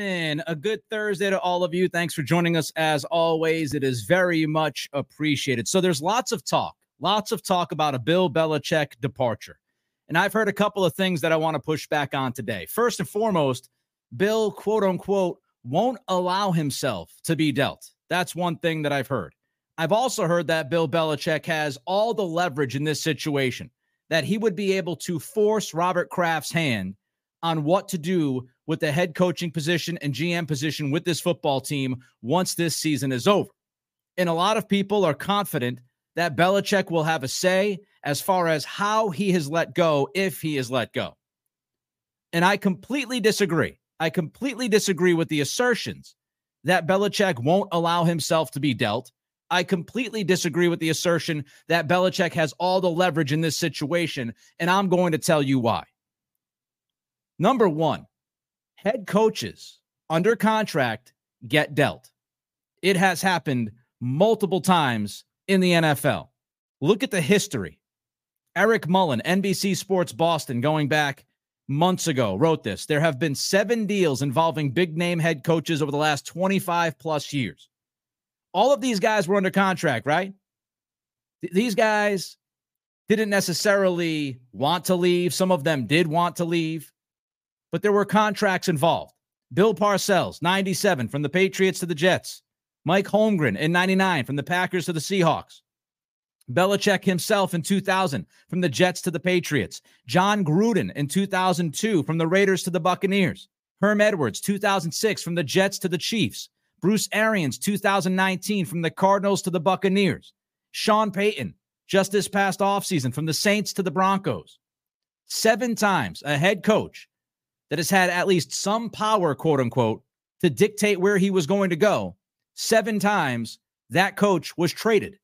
happening? A good Thursday to all of you. Thanks for joining us as always. It is very much appreciated. So there's lots of talk, lots of talk about a Bill Belichick departure. And I've heard a couple of things that I want to push back on today. First and foremost, Bill, quote unquote, won't allow himself to be dealt. That's one thing that I've heard. I've also heard that Bill Belichick has all the leverage in this situation, that he would be able to force Robert Kraft's hand on what to do with the head coaching position and GM position with this football team once this season is over. And a lot of people are confident that Belichick will have a say as far as how he has let go, if he is let go. And I completely disagree. I completely disagree with the assertions that Belichick won't allow himself to be dealt. I completely disagree with the assertion that Belichick has all the leverage in this situation. And I'm going to tell you why. Number one, head coaches under contract get dealt. It has happened multiple times in the NFL. Look at the history. Eric Mullen, NBC Sports Boston, going back months ago, wrote this. There have been seven deals involving big name head coaches over the last 25 plus years. All of these guys were under contract, right? Th- these guys didn't necessarily want to leave. Some of them did want to leave but there were contracts involved. Bill Parcells, 97 from the Patriots to the Jets. Mike Holmgren in 99 from the Packers to the Seahawks. Belichick himself in 2000 from the Jets to the Patriots. Jon Gruden in 2002 from the Raiders to the Buccaneers. Herm Edwards, 2006 from the Jets to the Chiefs. Bruce Arians, 2019 from the Cardinals to the Buccaneers. Sean Payton, just this past offseason from the Saints to the Broncos. Seven times a head coach that has had at least some power, quote unquote, to dictate where he was going to go, seven times that coach was traded.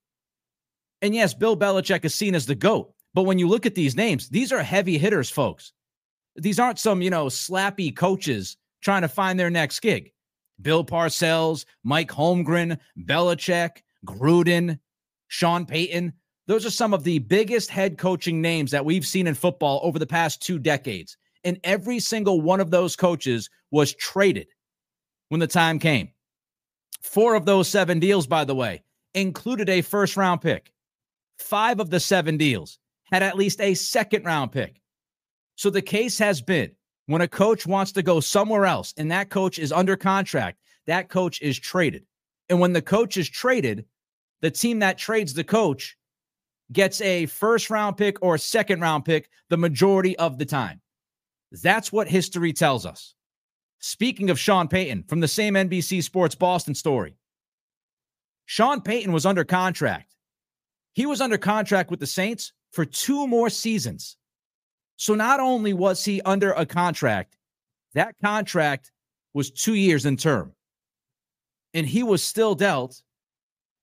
And yes, Bill Belichick is seen as the GOAT. But when you look at these names, these are heavy hitters, folks. These aren't some, you know, slappy coaches trying to find their next gig. Bill Parcells, Mike Holmgren, Belichick, Gruden, Sean Payton. Those are some of the biggest head coaching names that we've seen in football over the past two decades. And every single one of those coaches was traded when the time came. Four of those seven deals, by the way, included a first round pick. Five of the seven deals had at least a second round pick. So the case has been when a coach wants to go somewhere else and that coach is under contract, that coach is traded. And when the coach is traded, the team that trades the coach gets a first round pick or second round pick the majority of the time. That's what history tells us. Speaking of Sean Payton from the same NBC Sports Boston story, Sean Payton was under contract. He was under contract with the Saints for two more seasons. So not only was he under a contract, that contract was two years in term. And he was still dealt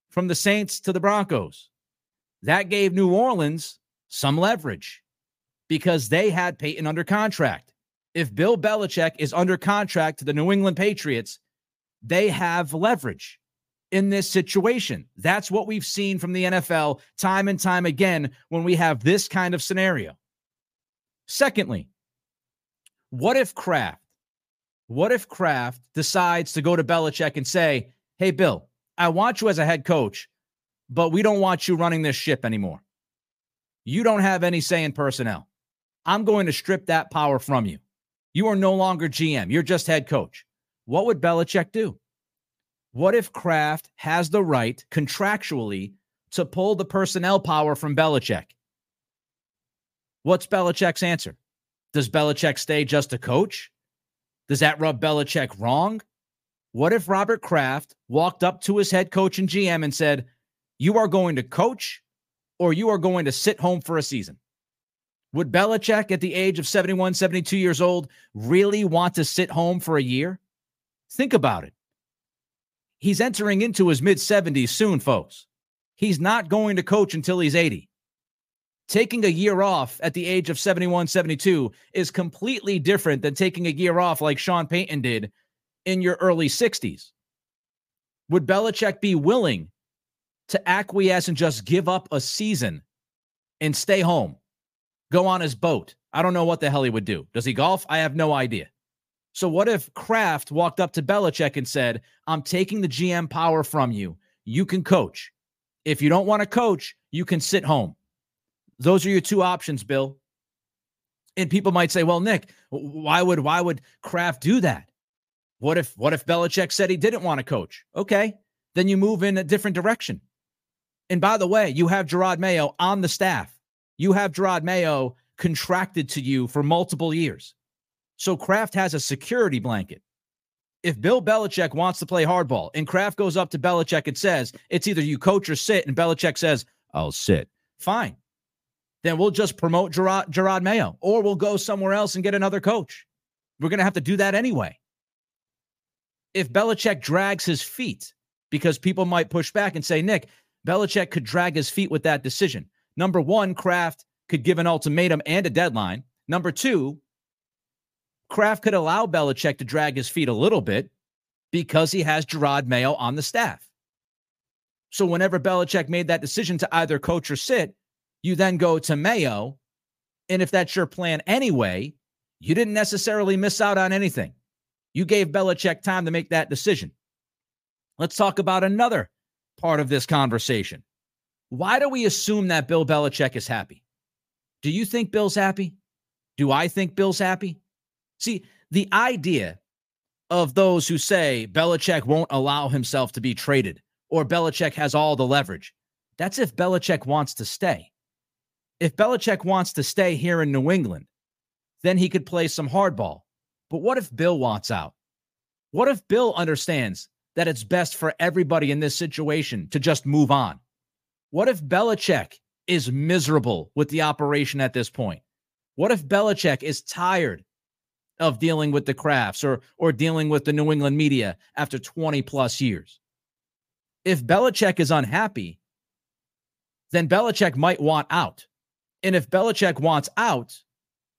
from the Saints to the Broncos. That gave New Orleans some leverage because they had Payton under contract. If Bill Belichick is under contract to the New England Patriots, they have leverage in this situation. That's what we've seen from the NFL time and time again when we have this kind of scenario. Secondly, what if Kraft, what if Kraft decides to go to Belichick and say, Hey, Bill, I want you as a head coach, but we don't want you running this ship anymore. You don't have any say in personnel. I'm going to strip that power from you. You are no longer GM, you're just head coach. What would Belichick do? What if Kraft has the right contractually to pull the personnel power from Belichick? What's Belichick's answer? Does Belichick stay just a coach? Does that rub Belichick wrong? What if Robert Kraft walked up to his head coach and GM and said, You are going to coach or you are going to sit home for a season? Would Belichick at the age of 71, 72 years old really want to sit home for a year? Think about it. He's entering into his mid 70s soon, folks. He's not going to coach until he's 80. Taking a year off at the age of 71, 72 is completely different than taking a year off like Sean Payton did in your early 60s. Would Belichick be willing to acquiesce and just give up a season and stay home? Go on his boat. I don't know what the hell he would do. Does he golf? I have no idea. So what if Kraft walked up to Belichick and said, I'm taking the GM power from you. You can coach. If you don't want to coach, you can sit home. Those are your two options, Bill. And people might say, well, Nick, why would why would Kraft do that? What if what if Belichick said he didn't want to coach? Okay. Then you move in a different direction. And by the way, you have Gerard Mayo on the staff. You have Gerard Mayo contracted to you for multiple years. So Kraft has a security blanket. If Bill Belichick wants to play hardball and Kraft goes up to Belichick and says, it's either you coach or sit, and Belichick says, I'll sit, fine. Then we'll just promote Gerard, Jerod Mayo or we'll go somewhere else and get another coach. We're going to have to do that anyway. If Belichick drags his feet, because people might push back and say, Nick, Belichick could drag his feet with that decision. Number one, Kraft could give an ultimatum and a deadline. Number two, Kraft could allow Belichick to drag his feet a little bit because he has Gerard Mayo on the staff. So whenever Belichick made that decision to either coach or sit, you then go to Mayo. And if that's your plan anyway, you didn't necessarily miss out on anything. You gave Belichick time to make that decision. Let's talk about another part of this conversation. Why do we assume that Bill Belichick is happy? Do you think Bill's happy? Do I think Bill's happy? See, the idea of those who say Belichick won't allow himself to be traded or Belichick has all the leverage, that's if Belichick wants to stay. If Belichick wants to stay here in New England, then he could play some hardball. But what if Bill wants out? What if Bill understands that it's best for everybody in this situation to just move on? What if Belichick is miserable with the operation at this point? What if Belichick is tired of dealing with the Krafts or or dealing with the New England media after 20 plus years? If Belichick is unhappy, then Belichick might want out. And if Belichick wants out,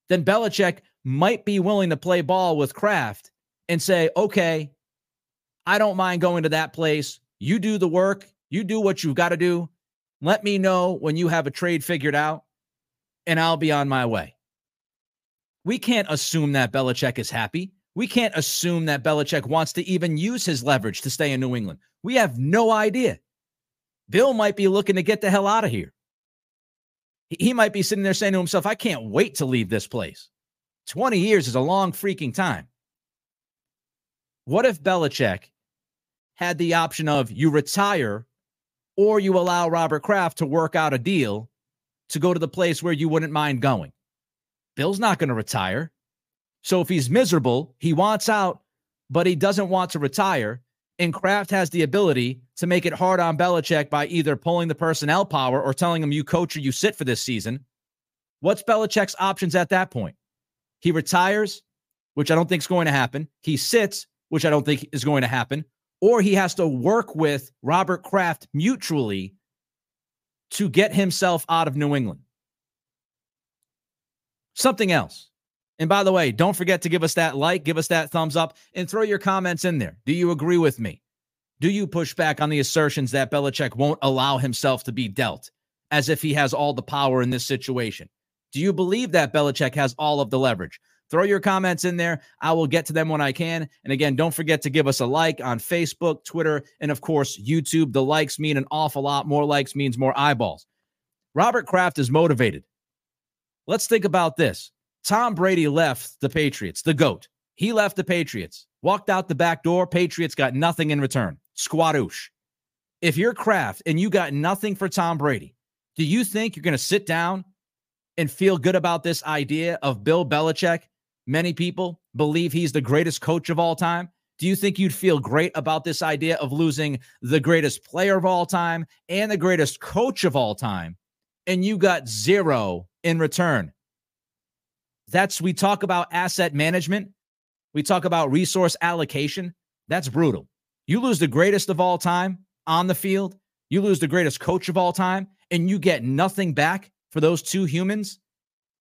then Belichick might be willing to play ball with Kraft and say, okay, I don't mind going to that place. You do the work, you do what you've got to do. Let me know when you have a trade figured out, and I'll be on my way. We can't assume that Belichick is happy. We can't assume that Belichick wants to even use his leverage to stay in New England. We have no idea. Bill might be looking to get the hell out of here. He might be sitting there saying to himself, I can't wait to leave this place. 20 years is a long freaking time. What if Belichick had the option of you retire or you allow Robert Kraft to work out a deal to go to the place where you wouldn't mind going? Bill's not going to retire. So if he's miserable, he wants out, but he doesn't want to retire. And Kraft has the ability to make it hard on Belichick by either pulling the personnel power or telling him you coach or you sit for this season. What's Belichick's options at that point? He retires, which I don't think is going to happen. He sits, which I don't think is going to happen. Or he has to work with Robert Kraft mutually to get himself out of New England. Something else. And by the way, don't forget to give us that like, give us that thumbs up, and throw your comments in there. Do you agree with me? Do you push back on the assertions that Belichick won't allow himself to be dealt as if he has all the power in this situation? Do you believe that Belichick has all of the leverage? Throw your comments in there. I will get to them when I can. And again, don't forget to give us a like on Facebook, Twitter, and of course, YouTube. The likes mean an awful lot. More likes means more eyeballs. Robert Kraft is motivated. Let's think about this. Tom Brady left the Patriots, the GOAT. He left the Patriots, walked out the back door. Patriots got nothing in return. Squadoosh. If you're Kraft and you got nothing for Tom Brady, do you think you're going to sit down and feel good about this idea of Bill Belichick? Many people believe he's the greatest coach of all time. Do you think you'd feel great about this idea of losing the greatest player of all time and the greatest coach of all time? And you got zero in return. That's we talk about asset management. We talk about resource allocation. That's brutal. You lose the greatest of all time on the field, you lose the greatest coach of all time, and you get nothing back for those two humans.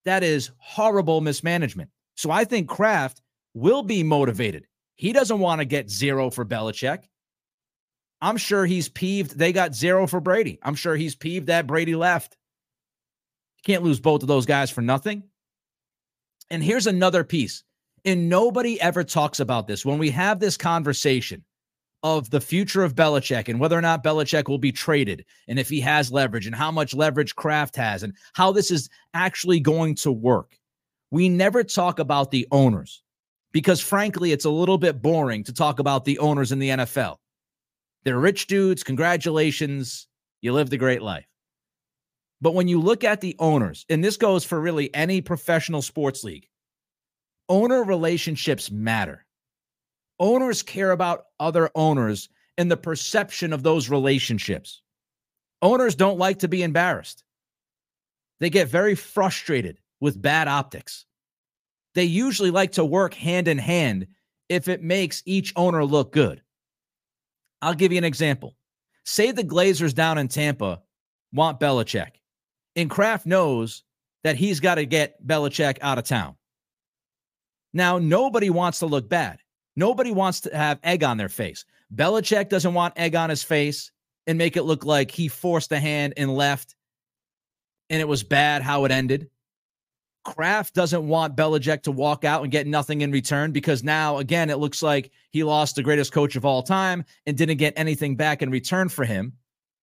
That is horrible mismanagement. So I think Kraft will be motivated. He doesn't want to get zero for Belichick. I'm sure he's peeved they got zero for Brady. I'm sure he's peeved that Brady left. Can't lose both of those guys for nothing. And here's another piece. And nobody ever talks about this. When we have this conversation of the future of Belichick and whether or not Belichick will be traded and if he has leverage and how much leverage Kraft has and how this is actually going to work, we never talk about the owners because, frankly, it's a little bit boring to talk about the owners in the NFL. They're rich dudes. Congratulations. You lived a great life. But when you look at the owners, and this goes for really any professional sports league, owner relationships matter. Owners care about other owners and the perception of those relationships. Owners don't like to be embarrassed. They get very frustrated with bad optics. They usually like to work hand in hand if it makes each owner look good. I'll give you an example. Say the Glazers down in Tampa want Belichick, and Kraft knows that he's got to get Belichick out of town. Now, nobody wants to look bad. Nobody wants to have egg on their face. Belichick doesn't want egg on his face and make it look like he forced a hand and left and it was bad how it ended. Kraft doesn't want Belichick to walk out and get nothing in return because now, again, it looks like he lost the greatest coach of all time and didn't get anything back in return for him.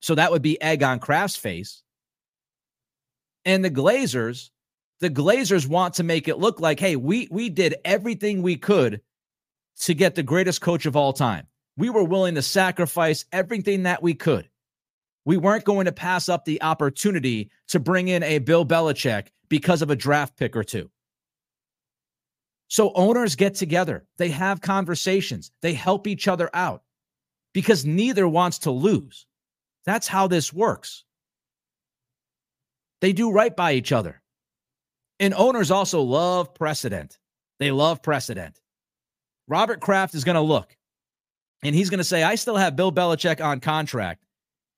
So that would be egg on Kraft's face. And the Glazers, the Glazers want to make it look like, hey, we we did everything we could to get the greatest coach of all time. We were willing to sacrifice everything that we could. We weren't going to pass up the opportunity to bring in a Bill Belichick because of a draft pick or two. So owners get together, they have conversations, they help each other out because neither wants to lose. That's how this works. They do right by each other. And owners also love precedent. They love precedent. Robert Kraft is going to look and he's going to say, I still have Bill Belichick on contract.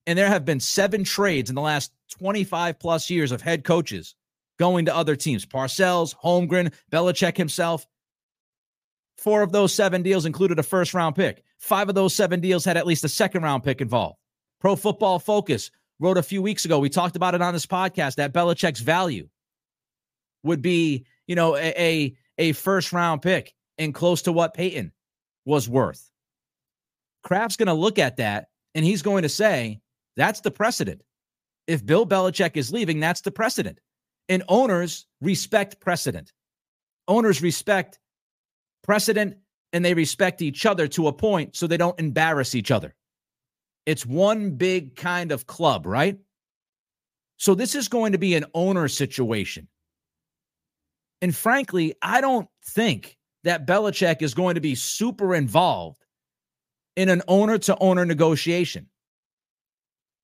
And there have been seven trades in the last 25 plus years of head coaches going to other teams. Parcells, Holmgren, Belichick himself. Four of those seven deals included a first round pick. Five of those seven deals had at least a second round pick involved. Pro Football Focus wrote a few weeks ago. We talked about it on this podcast that Belichick's value would be, you know, a, a, a first round pick and close to what Payton was worth. Kraft's going to look at that and he's going to say, that's the precedent. If Bill Belichick is leaving, that's the precedent. And owners respect precedent. Owners respect precedent and they respect each other to a point so they don't embarrass each other. It's one big kind of club, right? So this is going to be an owner situation. And frankly, I don't think that Belichick is going to be super involved in an owner to owner negotiation.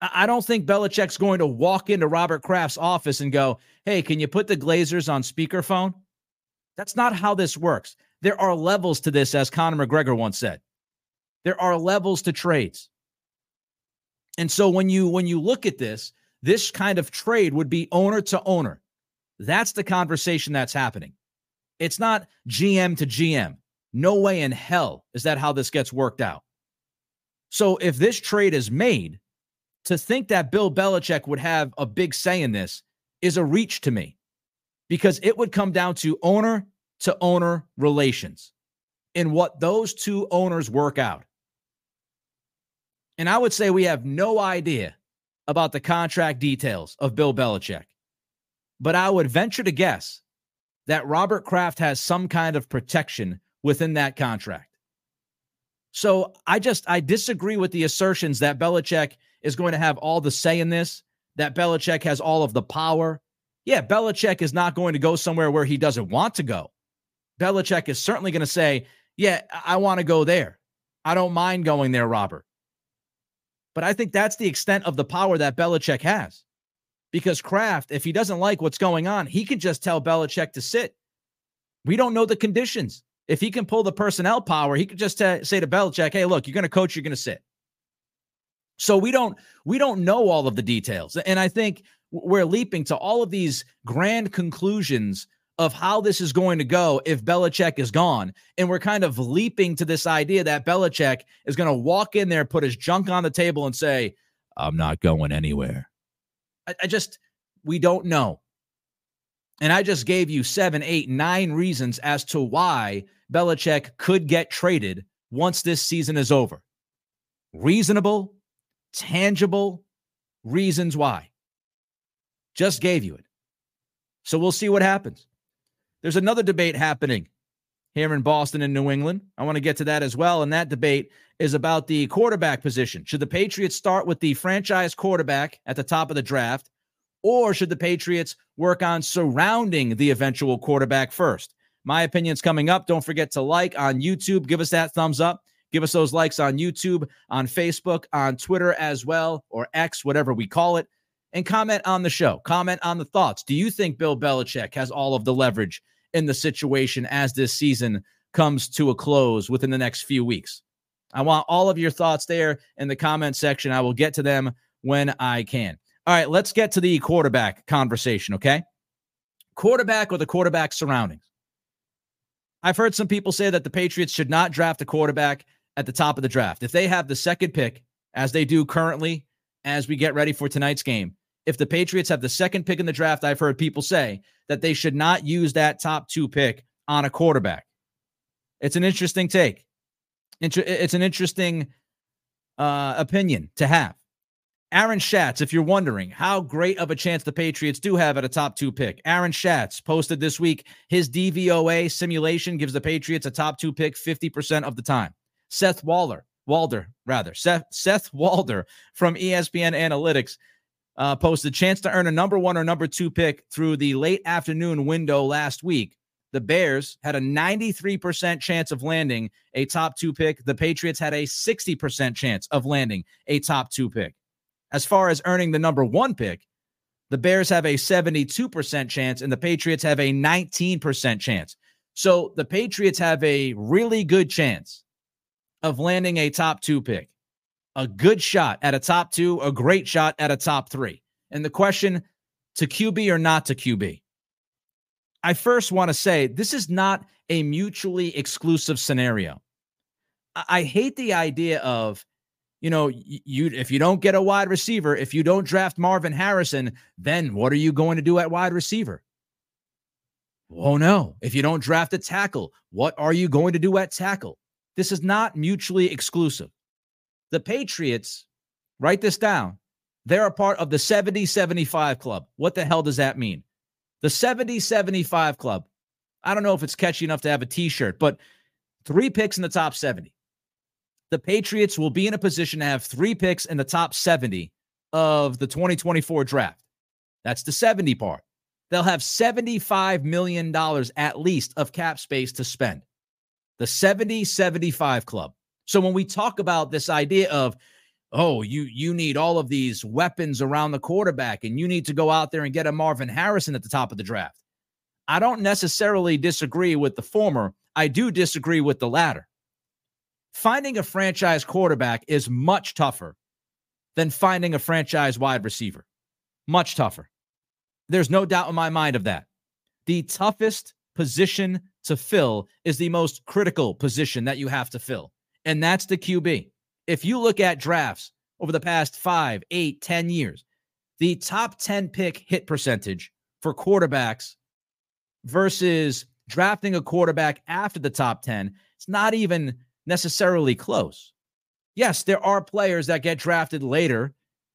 I don't think Belichick's going to walk into Robert Kraft's office and go, Hey, can you put the Glazers on speakerphone? That's not how this works. There are levels to this, as Conor McGregor once said. There are levels to trades. And so when you when you look at this, this kind of trade would be owner to owner. That's the conversation that's happening. It's not GM to GM. No way in hell is that how this gets worked out. So if this trade is made, to think that Bill Belichick would have a big say in this is a reach to me because it would come down to owner to owner relations and what those two owners work out. And I would say we have no idea about the contract details of Bill Belichick. But I would venture to guess that Robert Kraft has some kind of protection within that contract. So I just I disagree with the assertions that Belichick is going to have all the say in this, that Belichick has all of the power. Yeah, Belichick is not going to go somewhere where he doesn't want to go. Belichick is certainly going to say, Yeah, I want to go there. I don't mind going there, Robert. But I think that's the extent of the power that Belichick has. Because Kraft, if he doesn't like what's going on, he can just tell Belichick to sit. We don't know the conditions. If he can pull the personnel power, he could just t- say to Belichick, "Hey, look, you're going to coach, you're going to sit." So we don't we don't know all of the details. And I think we're leaping to all of these grand conclusions of how this is going to go if Belichick is gone. And we're kind of leaping to this idea that Belichick is going to walk in there, put his junk on the table, and say, I'm not going anywhere. I, I just, we don't know. And I just gave you seven, eight, nine reasons as to why Belichick could get traded once this season is over. Reasonable, tangible reasons why. Just gave you it. So we'll see what happens. There's another debate happening here in Boston and New England. I want to get to that as well. And that debate is about the quarterback position. Should the Patriots start with the franchise quarterback at the top of the draft, or should the Patriots work on surrounding the eventual quarterback first? My opinion's coming up. Don't forget to like on YouTube. Give us that thumbs up. Give us those likes on YouTube, on Facebook, on Twitter as well, or X, whatever we call it. And comment on the show. Comment on the thoughts. Do you think Bill Belichick has all of the leverage in the situation as this season comes to a close within the next few weeks? I want all of your thoughts there in the comment section. I will get to them when I can. All right, let's get to the quarterback conversation, okay? Quarterback or the quarterback surroundings. I've heard some people say that the Patriots should not draft a quarterback at the top of the draft. If they have the second pick, as they do currently, as we get ready for tonight's game, if the Patriots have the second pick in the draft, I've heard people say that they should not use that top two pick on a quarterback. It's an interesting take. It's an interesting uh, opinion to have. Aaron Schatz, if you're wondering how great of a chance the Patriots do have at a top two pick, Aaron Schatz posted this week his DVOA simulation gives the Patriots a top two pick 50% of the time. Seth Waller, Walder, rather, Seth, Seth Walder from ESPN Analytics uh, posted chance to earn a number one or number two pick through the late afternoon window last week the Bears had a 93% chance of landing a top two pick. The Patriots had a 60% chance of landing a top two pick. As far as earning the number one pick, the Bears have a 72% chance and the Patriots have a 19% chance. So the Patriots have a really good chance of landing a top two pick, a good shot at a top two, a great shot at a top three. And the question to QB or not to QB? I first want to say this is not a mutually exclusive scenario. I, hate the idea of, you know, you if you don't get a wide receiver, if you don't draft Marvin Harrison, then what are you going to do at wide receiver? Oh no. If you don't draft a tackle, what are you going to do at tackle? This is not mutually exclusive. The Patriots, write this down. They're a part of the 70 75 club. What the hell does that mean? The 70 75 club. I don't know if it's catchy enough to have a t shirt, but three picks in the top 70. The Patriots will be in a position to have three picks in the top 70 of the 2024 draft. That's the 70 part. They'll have $75 million at least of cap space to spend. The 70 75 club. So when we talk about this idea of oh, you you need all of these weapons around the quarterback and you need to go out there and get a Marvin Harrison at the top of the draft. I don't necessarily disagree with the former. I do disagree with the latter. Finding a franchise quarterback is much tougher than finding a franchise wide receiver. Much tougher. There's no doubt in my mind of that. The toughest position to fill is the most critical position that you have to fill, and that's the QB if you look at drafts over the past five, eight, ten years, the top 10 pick hit percentage for quarterbacks versus drafting a quarterback after the top 10, it's not even necessarily close. Yes, there are players that get drafted later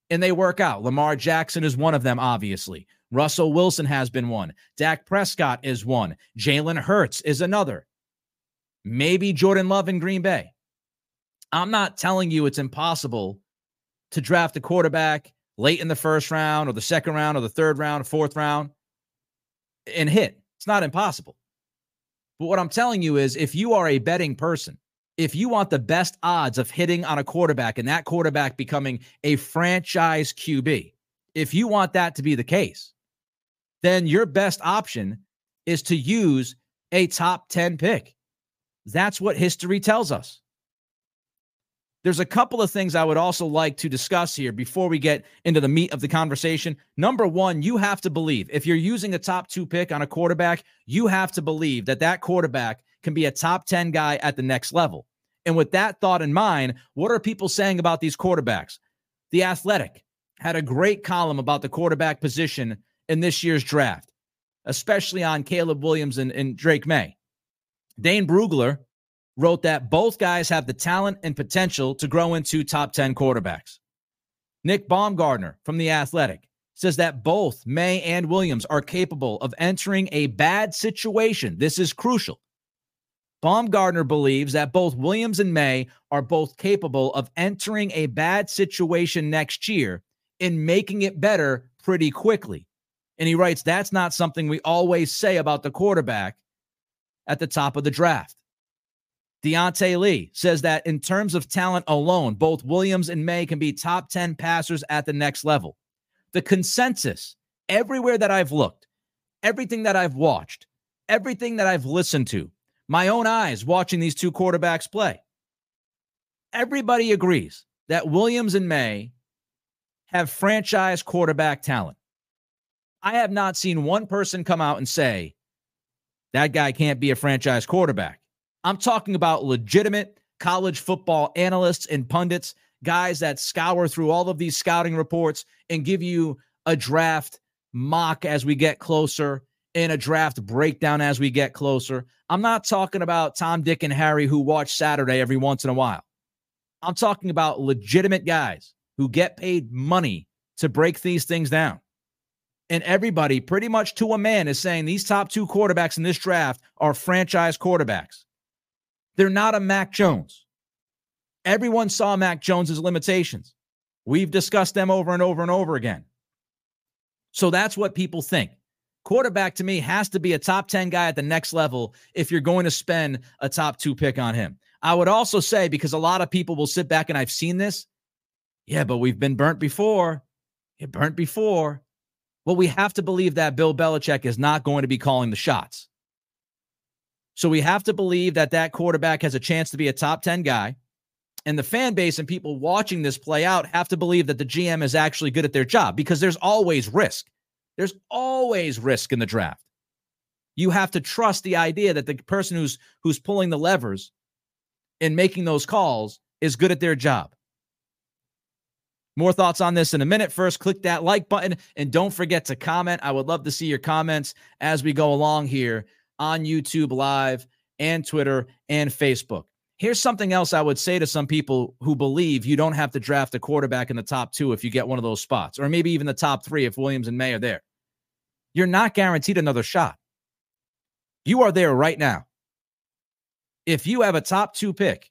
and they work out. Lamar Jackson is one of them, obviously. Russell Wilson has been one. Dak Prescott is one. Jalen Hurts is another. Maybe Jordan Love in Green Bay. I'm not telling you it's impossible to draft a quarterback late in the first round or the second round or the third round or fourth round and hit. It's not impossible. But what I'm telling you is if you are a betting person, if you want the best odds of hitting on a quarterback and that quarterback becoming a franchise QB, if you want that to be the case, then your best option is to use a top 10 pick. That's what history tells us. There's a couple of things I would also like to discuss here before we get into the meat of the conversation. Number one, you have to believe if you're using a top two pick on a quarterback, you have to believe that that quarterback can be a top 10 guy at the next level. And with that thought in mind, what are people saying about these quarterbacks? The Athletic had a great column about the quarterback position in this year's draft. especially on Caleb Williams and, and Drake Maye. Dane Brugler wrote that both guys have the talent and potential to grow into top 10 quarterbacks. Nick Baumgardner from The Athletic says that both Maye and Williams are capable of entering a bad situation. This is crucial. Baumgardner believes that both Williams and Maye are both capable of entering a bad situation next year and making it better pretty quickly. And he writes, that's not something we always say about the quarterback at the top of the draft. Diante Lee says that in terms of talent alone, both Williams and Maye can be top 10 passers at the next level. The consensus, everywhere that I've looked, everything that I've watched, everything that I've listened to, my own eyes watching these two quarterbacks play, everybody agrees that Williams and Maye have franchise quarterback talent. I have not seen one person come out and say that guy can't be a franchise quarterback. I'm talking about legitimate college football analysts and pundits, guys that scour through all of these scouting reports and give you a draft mock as we get closer and a draft breakdown as we get closer. I'm not talking about Tom, Dick, and Harry who watch Saturday every once in a while. I'm talking about legitimate guys who get paid money to break these things down. And everybody, pretty much to a man, is saying these top two quarterbacks in this draft are franchise quarterbacks. They're not a Mac Jones. Everyone saw Mac Jones's limitations. We've discussed them over and over and over again. So that's what people think. Quarterback to me has to be a top 10 guy at the next level if you're going to spend a top two pick on him. I would also say, because a lot of people will sit back and I've seen this, yeah, but we've been burnt before. It burnt before. Well, we have to believe that Bill Belichick is not going to be calling the shots. So we have to believe that that quarterback has a chance to be a top 10 guy. And the fan base and people watching this play out have to believe that the GM is actually good at their job because there's always risk. There's always risk in the draft. You have to trust the idea that the person who's who's pulling the levers and making those calls is good at their job. More thoughts on this in a minute. First, click that like button and don't forget to comment. I would love to see your comments as we go along here on YouTube Live and Twitter and Facebook. Here's something else I would say to some people who believe you don't have to draft a quarterback in the top two if you get one of those spots, or maybe even the top three if Williams and Maye are there. You're not guaranteed another shot. You are there right now. If you have a top two pick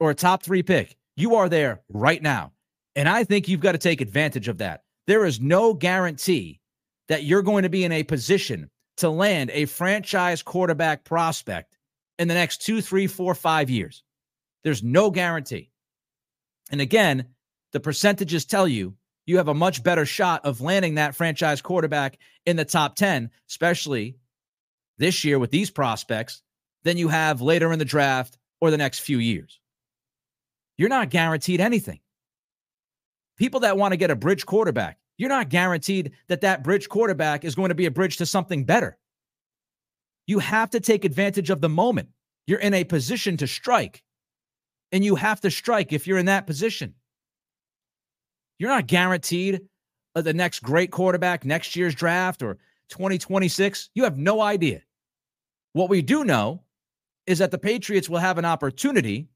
or a top three pick, you are there right now. And I think you've got to take advantage of that. There is no guarantee that you're going to be in a position to land a franchise quarterback prospect in the next two, three, four, five years. There's no guarantee. And again, the percentages tell you you have a much better shot of landing that franchise quarterback in the top 10, especially this year with these prospects, than you have later in the draft or the next few years. You're not guaranteed anything. People that want to get a bridge quarterback, you're not guaranteed that that bridge quarterback is going to be a bridge to something better. You have to take advantage of the moment. You're in a position to strike, and you have to strike if you're in that position. You're not guaranteed uh, the next great quarterback next year's draft or 2026. You have no idea. What we do know is that the Patriots will have an opportunity,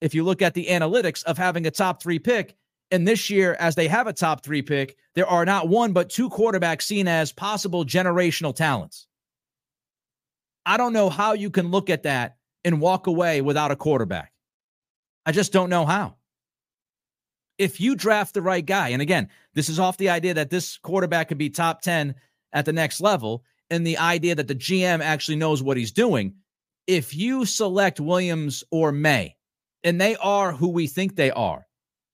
if you look at the analytics, of having a top three pick and this year, as they have a top three pick, there are not one but two quarterbacks seen as possible generational talents. I don't know how you can look at that and walk away without a quarterback. I just don't know how. If you draft the right guy, and again, this is off the idea that this quarterback could be top 10 at the next level, and the idea that the GM actually knows what he's doing. If you select Williams or Maye, and they are who we think they are,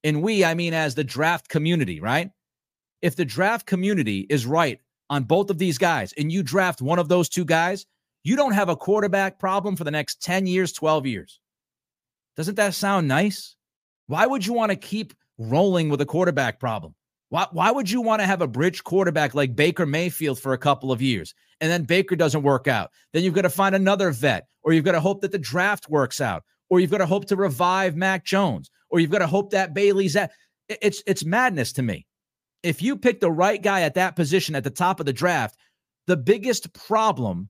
and we, I mean, as the draft community, right? If the draft community is right on both of these guys and you draft one of those two guys, you don't have a quarterback problem for the next 10 years, 12 years. Doesn't that sound nice? Why would you want to keep rolling with a quarterback problem? Why, why would you want to have a bridge quarterback like Baker Mayfield for a couple of years and then Baker doesn't work out? Then you've got to find another vet, or you've got to hope that the draft works out, or you've got to hope to revive Mac Jones, or you've got to hope that Bailey Zappe. It's it's madness to me. If you pick the right guy at that position at the top of the draft, the biggest problem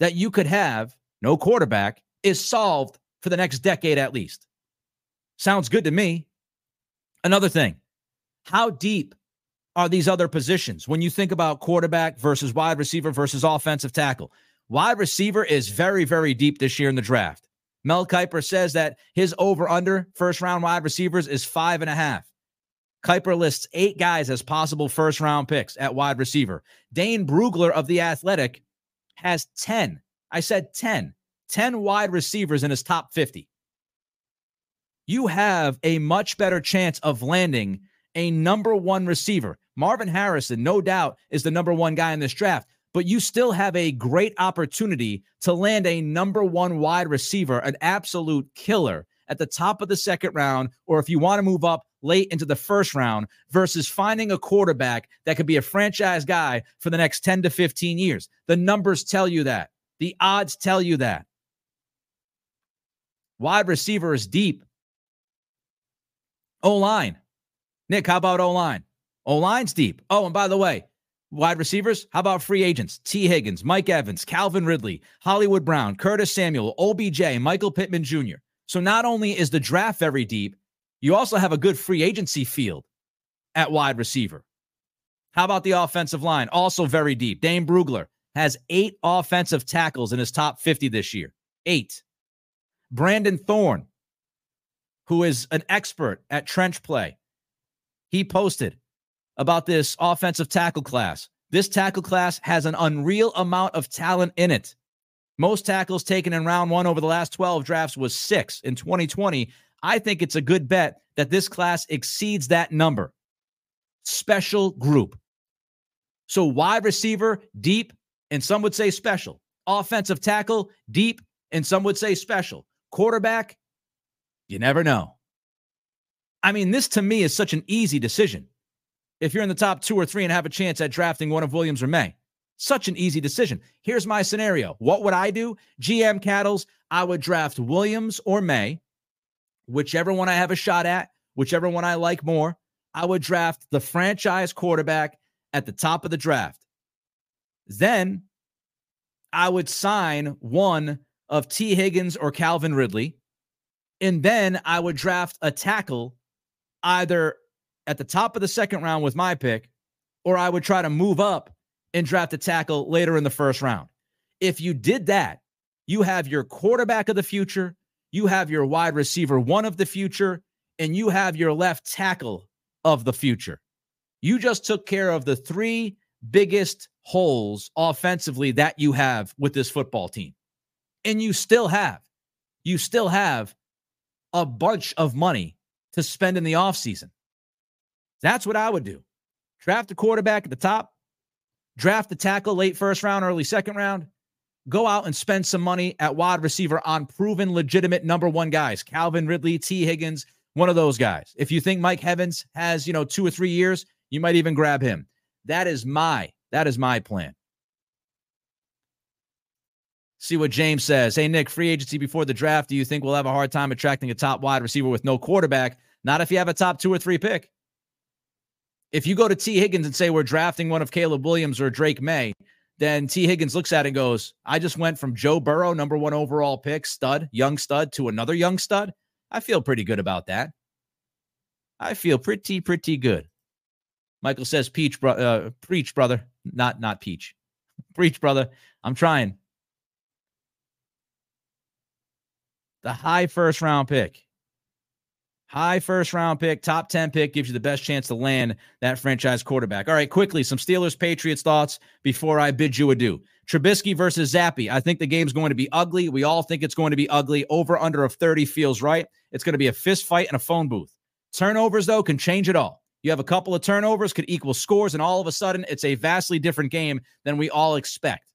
that you could have, no quarterback, is solved for the next decade at least. Sounds good to me. Another thing, how deep are these other positions when you think about quarterback versus wide receiver versus offensive tackle? Wide receiver is very, very deep this year in the draft. Mel Kiper says that his over under first round wide receivers is five and a half. Kiper lists eight guys as possible first round picks at wide receiver. Dane Brugler of The Athletic has 10. I said 10. 10 wide receivers in his top 50. You have a much better chance of landing a number one receiver. Marvin Harrison, no doubt, is the number one guy in this draft, but you still have a great opportunity to land a number one wide receiver, an absolute killer at the top of the second round, or if you want to move up late into the first round, versus finding a quarterback that could be a franchise guy for the next 10 to 15 years. The numbers tell you that, the odds tell you that. Wide receiver is deep. O line. Nick, how about O line? O line's deep. Oh, and by the way, wide receivers, how about free agents? Tee Higgins, Mike Evans, Calvin Ridley, Hollywood Brown, Curtis Samuel, OBJ, Michael Pittman Jr. So not only is the draft very deep, you also have a good free agency field at wide receiver. How about the offensive line? Also very deep. Dane Brugler has eight offensive tackles in his top 50 this year. Eight. Brandon Thorn, who is an expert at trench play, he posted about this offensive tackle class. This tackle class has an unreal amount of talent in it. Most tackles taken in round one over the last 12 drafts was six in 2020. I think it's a good bet that this class exceeds that number. Special group. So, wide receiver, deep, and some would say special. Offensive tackle, deep, and some would say special. Quarterback, you never know. I mean, this to me is such an easy decision if you're in the top two or three and have a chance at drafting one of Williams or Maye. Such an easy decision. Here's my scenario. What would I do? GM Cattles, I would draft Williams or May, whichever one I have a shot at, whichever one I like more. I would draft the franchise quarterback at the top of the draft. Then I would sign one of Tee Higgins or Calvin Ridley. And then I would draft a tackle either at the top of the second round with my pick, or I would try to move up and draft a tackle later in the first round. If you did that, you have your quarterback of the future, you have your wide receiver one of the future, and you have your left tackle of the future. You just took care of the three biggest holes offensively that you have with this football team. And you still have, you still have a bunch of money to spend in the offseason. That's what I would do. Draft a quarterback at the top, draft the tackle late first round, early second round, go out and spend some money at wide receiver on proven, legitimate number one guys. Calvin Ridley, Tee Higgins, one of those guys. If you think Mike Evans has, you know, two or three years, you might even grab him. That is my, that is my plan. See what James says. Hey, Nick, free agency before the draft. Do you think we'll have a hard time attracting a top wide receiver with no quarterback? Not if you have a top two or three pick. If you go to Tee Higgins and say we're drafting one of Caleb Williams or Drake Maye, then Tee Higgins looks at it and goes, I just went from Joe Burrow, number one overall pick, stud, young stud, to another young stud. I feel pretty good about that. I feel pretty, pretty good. Michael says, "Peach, bro- uh, preach, brother." Not, not peach. preach, brother. I'm trying. The high first round pick. High first round pick, top 10 pick gives you the best chance to land that franchise quarterback. All right, quickly, some Steelers Patriots thoughts before I bid you adieu. Trubisky versus Zappe. I think the game's going to be ugly. We all think it's going to be ugly. Over under of 30 feels right. It's going to be a fist fight in a phone booth. Turnovers, though, can change it all. You have a couple of turnovers, could equal scores, and all of a sudden, it's a vastly different game than we all expect.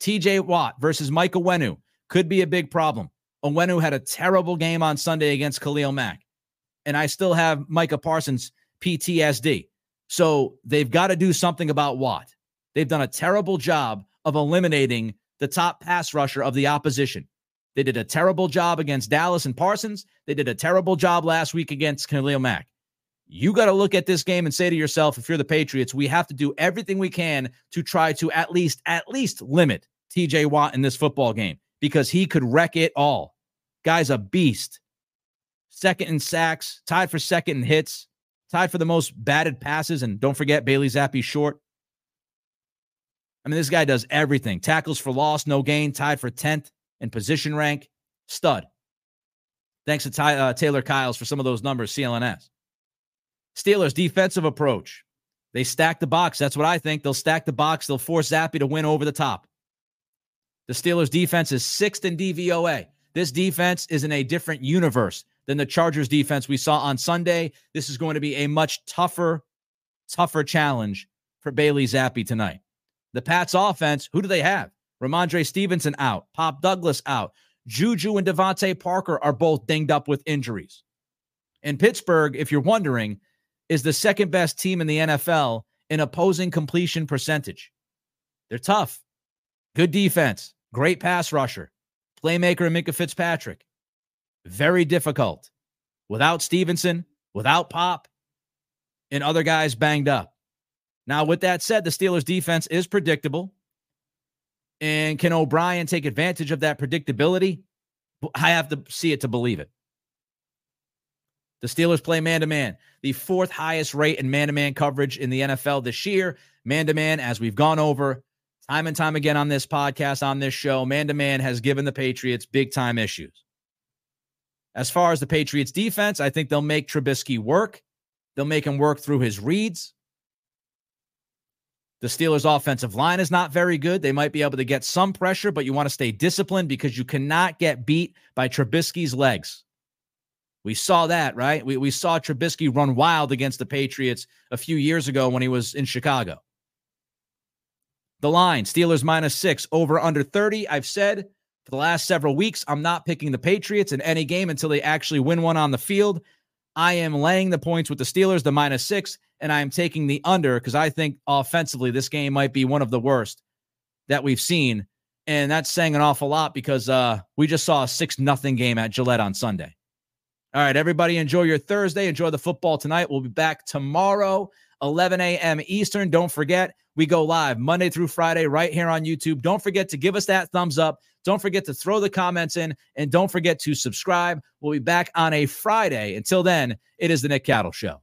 TJ Watt versus Mike Onwenu could be a big problem. Onwenu had a terrible game on Sunday against Khalil Mack and I still have Micah Parsons PTSD. So they've got to do something about Watt. They've done a terrible job of eliminating the top pass rusher of the opposition. They did a terrible job against Dallas and Parsons. They did a terrible job last week against Khalil Mack. You got to look at this game and say to yourself, if you're the Patriots, we have to do everything we can to try to at least, at least limit TJ Watt in this football game because he could wreck it all. Guy's a beast. Second in sacks, tied for second in hits, tied for the most batted passes. And don't forget, Bailey Zappe short. I mean, this guy does everything. Tackles for loss, no gain, tied for 10th in position rank. Stud. Thanks to Ty, uh, Taylor Kyles for some of those numbers, CLNS. Steelers defensive approach. They stack the box. That's what I think. They'll stack the box. They'll force Zappe to win over the top. The Steelers defense is sixth in DVOA. This defense is in a different universe than the Chargers defense we saw on Sunday. This is going to be a much tougher, tougher challenge for Bailey Zappe tonight. The Pats offense, who do they have? Rhamondre Stevenson out, Pop Douglas out. Juju and DeVante Parker are both dinged up with injuries. And Pittsburgh, if you're wondering, is the second best team in the NFL in opposing completion percentage. They're tough. Good defense, great pass rusher, playmaker Minkah Fitzpatrick. Very difficult. Without Stevenson, without Pop, and other guys banged up. Now, with that said, the Steelers' defense is predictable. And can O'Brien take advantage of that predictability? I have to see it to believe it. The Steelers play man to man, the fourth highest rate in man to man coverage in the NFL this year. Man to man, as we've gone over time and time again on this podcast, on this show, man to man has given the Patriots big time issues. As far as the Patriots defense, I think they'll make Trubisky work. They'll make him work through his reads. The Steelers' offensive line is not very good. They might be able to get some pressure, but you want to stay disciplined because you cannot get beat by Trubisky's legs. We saw that, right? We, we saw Trubisky run wild against the Patriots a few years ago when he was in Chicago. The line, Steelers minus six, over under 30. I've said for the last several weeks, I'm not picking the Patriots in any game until they actually win one on the field. I am laying the points with the Steelers, the minus six, and I am taking the under because I think offensively this game might be one of the worst that we've seen. And that's saying an awful lot because uh, we just saw a six nothing game at Gillette on Sunday. All right, everybody, enjoy your Thursday. Enjoy the football tonight. We'll be back tomorrow, 11 a.m. Eastern. Don't forget, we go live Monday through Friday right here on YouTube. Don't forget to give us that thumbs up. Don't forget to throw the comments in and don't forget to subscribe. We'll be back on a Friday. Until then, it is the Nick Cattles Show.